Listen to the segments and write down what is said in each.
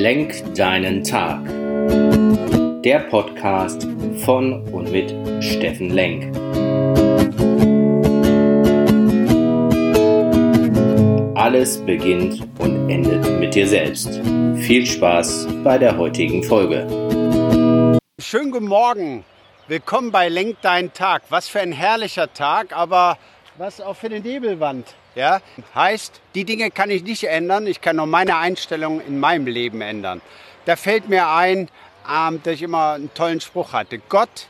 Lenk deinen Tag. Der Podcast von und mit Steffen Lenk. Alles beginnt und endet mit dir selbst. Viel Spaß bei der heutigen Folge. Schönen guten Morgen. Willkommen bei Lenk deinen Tag. Was für ein herrlicher Tag, aber was auch für eine Nebelwand. Ja? Heißt, die Dinge kann ich nicht ändern, ich kann nur meine Einstellung in meinem Leben ändern. Da fällt mir ein, ähm, dass ich immer einen tollen Spruch hatte. Gott,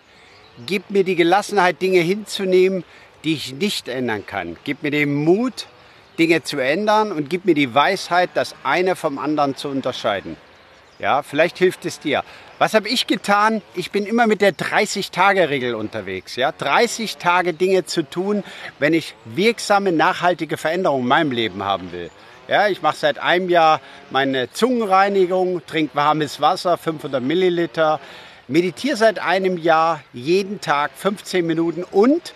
gib mir die Gelassenheit, Dinge hinzunehmen, die ich nicht ändern kann. Gib mir den Mut, Dinge zu ändern und gib mir die Weisheit, das eine vom anderen zu unterscheiden. Ja, vielleicht hilft es dir. Was habe ich getan? Ich bin immer mit der 30-Tage-Regel unterwegs. Ja? 30 Tage Dinge zu tun, wenn ich wirksame, nachhaltige Veränderungen in meinem Leben haben will. Ja, ich mache seit einem Jahr meine Zungenreinigung, trinke warmes Wasser, 500 Milliliter, meditiere seit einem Jahr jeden Tag 15 Minuten und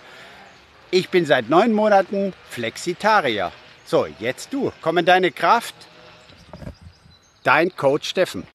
ich bin seit neun Monaten Flexitarier. So, jetzt du, komm in deine Kraft. Dein Coach Steffen.